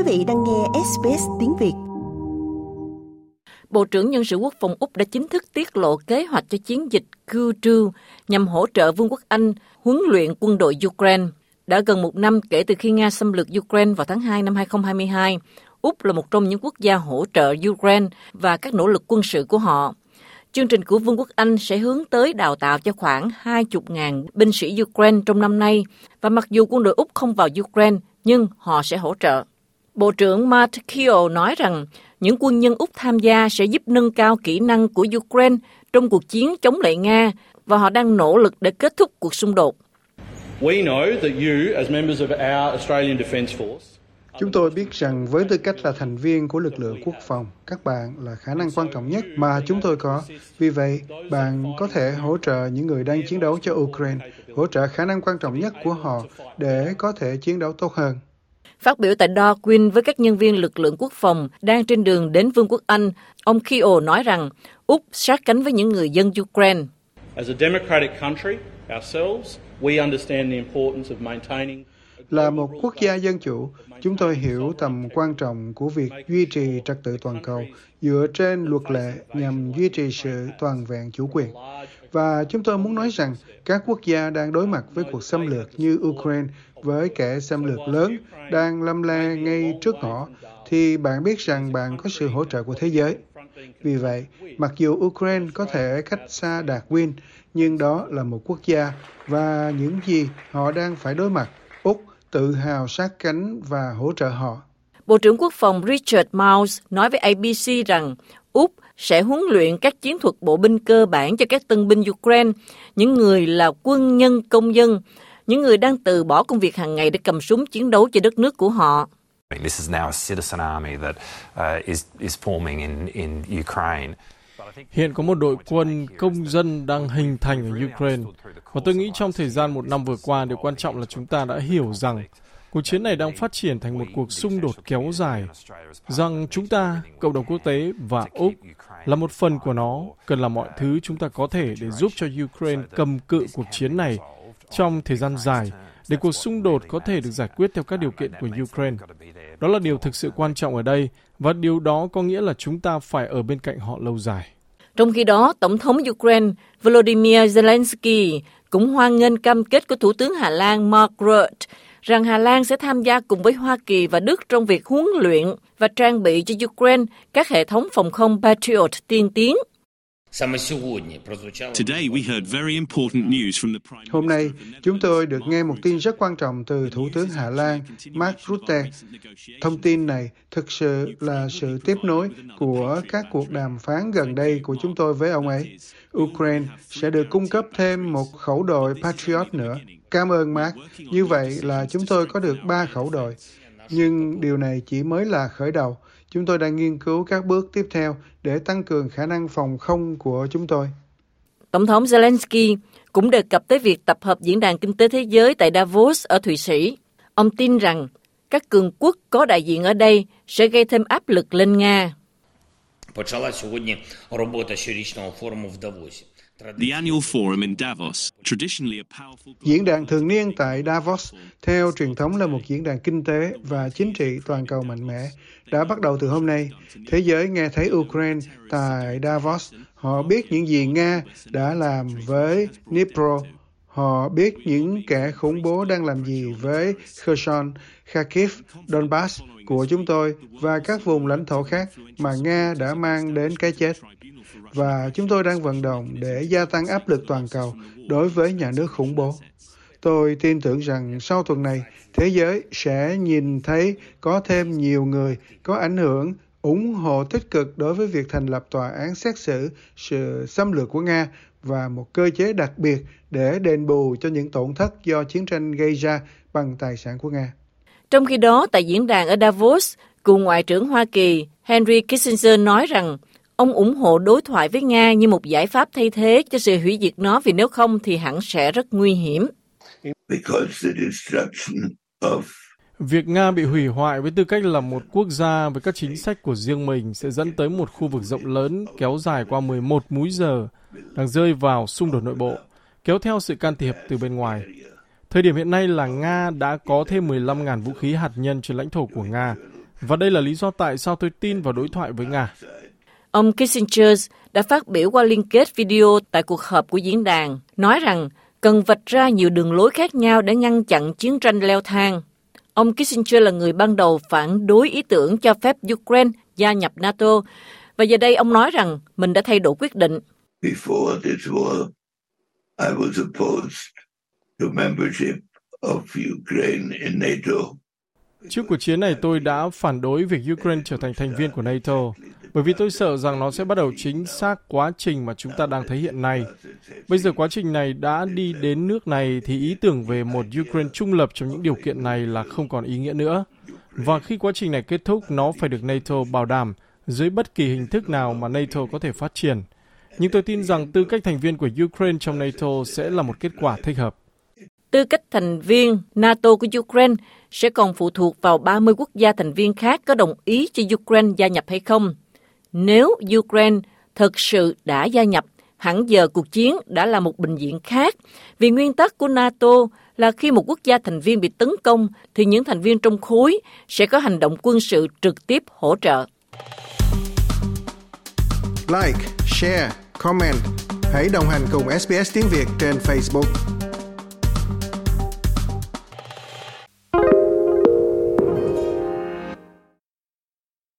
Quý vị đang nghe SBS tiếng Việt. Bộ trưởng Nhân sự Quốc phòng Úc đã chính thức tiết lộ kế hoạch cho chiến dịch Kudu nhằm hỗ trợ Vương quốc Anh huấn luyện quân đội Ukraine. Đã gần một năm kể từ khi Nga xâm lược Ukraine vào tháng 2 năm 2022, Úc là một trong những quốc gia hỗ trợ Ukraine và các nỗ lực quân sự của họ. Chương trình của Vương quốc Anh sẽ hướng tới đào tạo cho khoảng 20.000 binh sĩ Ukraine trong năm nay và mặc dù quân đội Úc không vào Ukraine, nhưng họ sẽ hỗ trợ. Bộ trưởng Matt Keogh nói rằng những quân nhân Úc tham gia sẽ giúp nâng cao kỹ năng của Ukraine trong cuộc chiến chống lại Nga và họ đang nỗ lực để kết thúc cuộc xung đột. We know that you, as members of our Australian Defence Force, Chúng tôi biết rằng với tư cách là thành viên của lực lượng quốc phòng, các bạn là khả năng quan trọng nhất mà chúng tôi có. Vì vậy, bạn có thể hỗ trợ những người đang chiến đấu cho Ukraine, hỗ trợ khả năng quan trọng nhất của họ để có thể chiến đấu tốt hơn. Phát biểu tại Darwin với các nhân viên lực lượng quốc phòng đang trên đường đến Vương quốc Anh, ông Keogh nói rằng Úc sát cánh với những người dân Ukraine. As a democratic country, ourselves, we understand the importance of maintaining là một quốc gia dân chủ, chúng tôi hiểu tầm quan trọng của việc duy trì trật tự toàn cầu dựa trên luật lệ nhằm duy trì sự toàn vẹn chủ quyền. Và chúng tôi muốn nói rằng các quốc gia đang đối mặt với cuộc xâm lược như Ukraine với kẻ xâm lược lớn đang lâm le ngay trước ngõ, thì bạn biết rằng bạn có sự hỗ trợ của thế giới. Vì vậy, mặc dù Ukraine có thể cách xa đạt win, nhưng đó là một quốc gia và những gì họ đang phải đối mặt, Úc tự hào sát cánh và hỗ trợ họ. Bộ trưởng Quốc phòng Richard Miles nói với ABC rằng Úc sẽ huấn luyện các chiến thuật bộ binh cơ bản cho các tân binh Ukraine, những người là quân nhân công dân, những người đang từ bỏ công việc hàng ngày để cầm súng chiến đấu cho đất nước của họ. This is now a citizen army that uh, is is forming in in Ukraine. Hiện có một đội quân công dân đang hình thành ở Ukraine. Và tôi nghĩ trong thời gian một năm vừa qua, điều quan trọng là chúng ta đã hiểu rằng cuộc chiến này đang phát triển thành một cuộc xung đột kéo dài, rằng chúng ta, cộng đồng quốc tế và Úc là một phần của nó, cần làm mọi thứ chúng ta có thể để giúp cho Ukraine cầm cự cuộc chiến này trong thời gian dài để cuộc xung đột có thể được giải quyết theo các điều kiện của Ukraine. Đó là điều thực sự quan trọng ở đây và điều đó có nghĩa là chúng ta phải ở bên cạnh họ lâu dài. Trong khi đó, Tổng thống Ukraine Volodymyr Zelensky cũng hoan nghênh cam kết của Thủ tướng Hà Lan Mark Rutte rằng Hà Lan sẽ tham gia cùng với Hoa Kỳ và Đức trong việc huấn luyện và trang bị cho Ukraine các hệ thống phòng không Patriot tiên tiến. Hôm nay, chúng tôi được nghe một tin rất quan trọng từ Thủ tướng Hà Lan Mark Rutte. Thông tin này thực sự là sự tiếp nối của các cuộc đàm phán gần đây của chúng tôi với ông ấy. Ukraine sẽ được cung cấp thêm một khẩu đội Patriot nữa. Cảm ơn Mark. Như vậy là chúng tôi có được ba khẩu đội Nhưng điều này chỉ mới là khởi đầu. Chúng tôi đang nghiên cứu các bước tiếp theo để tăng cường khả năng phòng không của chúng tôi. Tổng thống Zelensky cũng đề cập tới việc tập hợp Diễn đàn Kinh tế Thế giới tại Davos ở Thụy Sĩ. Ông tin rằng các cường quốc có đại diện ở đây sẽ gây thêm áp lực lên Nga. Почала сьогодні робота щорічного форуму в Давосі. Diễn đàn thường niên tại Davos, theo truyền thống là một diễn đàn kinh tế và chính trị toàn cầu mạnh mẽ, đã bắt đầu từ hôm nay. Thế giới nghe thấy Ukraine tại Davos. Họ biết những gì Nga đã làm với Dnipro. Họ biết những kẻ khủng bố đang làm gì với Kherson, Kharkiv, Donbass của chúng tôi và các vùng lãnh thổ khác mà Nga đã mang đến cái chết và chúng tôi đang vận động để gia tăng áp lực toàn cầu đối với nhà nước khủng bố. Tôi tin tưởng rằng sau tuần này, thế giới sẽ nhìn thấy có thêm nhiều người có ảnh hưởng ủng hộ tích cực đối với việc thành lập tòa án xét xử sự xâm lược của Nga và một cơ chế đặc biệt để đền bù cho những tổn thất do chiến tranh gây ra bằng tài sản của Nga. Trong khi đó, tại diễn đàn ở Davos, cựu Ngoại trưởng Hoa Kỳ Henry Kissinger nói rằng Ông ủng hộ đối thoại với Nga như một giải pháp thay thế cho sự hủy diệt nó vì nếu không thì hẳn sẽ rất nguy hiểm. Việc Nga bị hủy hoại với tư cách là một quốc gia với các chính sách của riêng mình sẽ dẫn tới một khu vực rộng lớn kéo dài qua 11 múi giờ đang rơi vào xung đột nội bộ, kéo theo sự can thiệp từ bên ngoài. Thời điểm hiện nay là Nga đã có thêm 15.000 vũ khí hạt nhân trên lãnh thổ của Nga Và đây là lý do tại sao tôi tin vào đối thoại với Nga. Ông Kissinger đã phát biểu qua liên kết video tại cuộc họp của diễn đàn, nói rằng cần vạch ra nhiều đường lối khác nhau để ngăn chặn chiến tranh leo thang. Ông Kissinger là người ban đầu phản đối ý tưởng cho phép Ukraine gia nhập NATO, và giờ đây ông nói rằng mình đã thay đổi quyết định. Before this war, I was opposed to membership of Ukraine in NATO. Trước cuộc chiến này, tôi đã phản đối việc Ukraine trở thành thành viên của NATO, bởi vì tôi sợ rằng nó sẽ bắt đầu chính xác quá trình mà chúng ta đang thấy hiện nay. Bây giờ quá trình này đã đi đến nước này thì ý tưởng về một Ukraine trung lập trong những điều kiện này là không còn ý nghĩa nữa. Và khi quá trình này kết thúc, nó phải được NATO bảo đảm dưới bất kỳ hình thức nào mà NATO có thể phát triển. Nhưng tôi tin rằng tư cách thành viên của Ukraine trong NATO sẽ là một kết quả thích hợp. Tư cách thành viên NATO của Ukraine sẽ còn phụ thuộc vào 30 quốc gia thành viên khác có đồng ý cho Ukraine gia nhập hay không. Nếu Ukraine thực sự đã gia nhập, hẳn giờ cuộc chiến đã là một bình diện khác. Vì nguyên tắc của NATO là khi một quốc gia thành viên bị tấn công, thì những thành viên trong khối sẽ có hành động quân sự trực tiếp hỗ trợ. Like, share, comment. Hãy đồng hành cùng SBS tiếng Việt trên Facebook.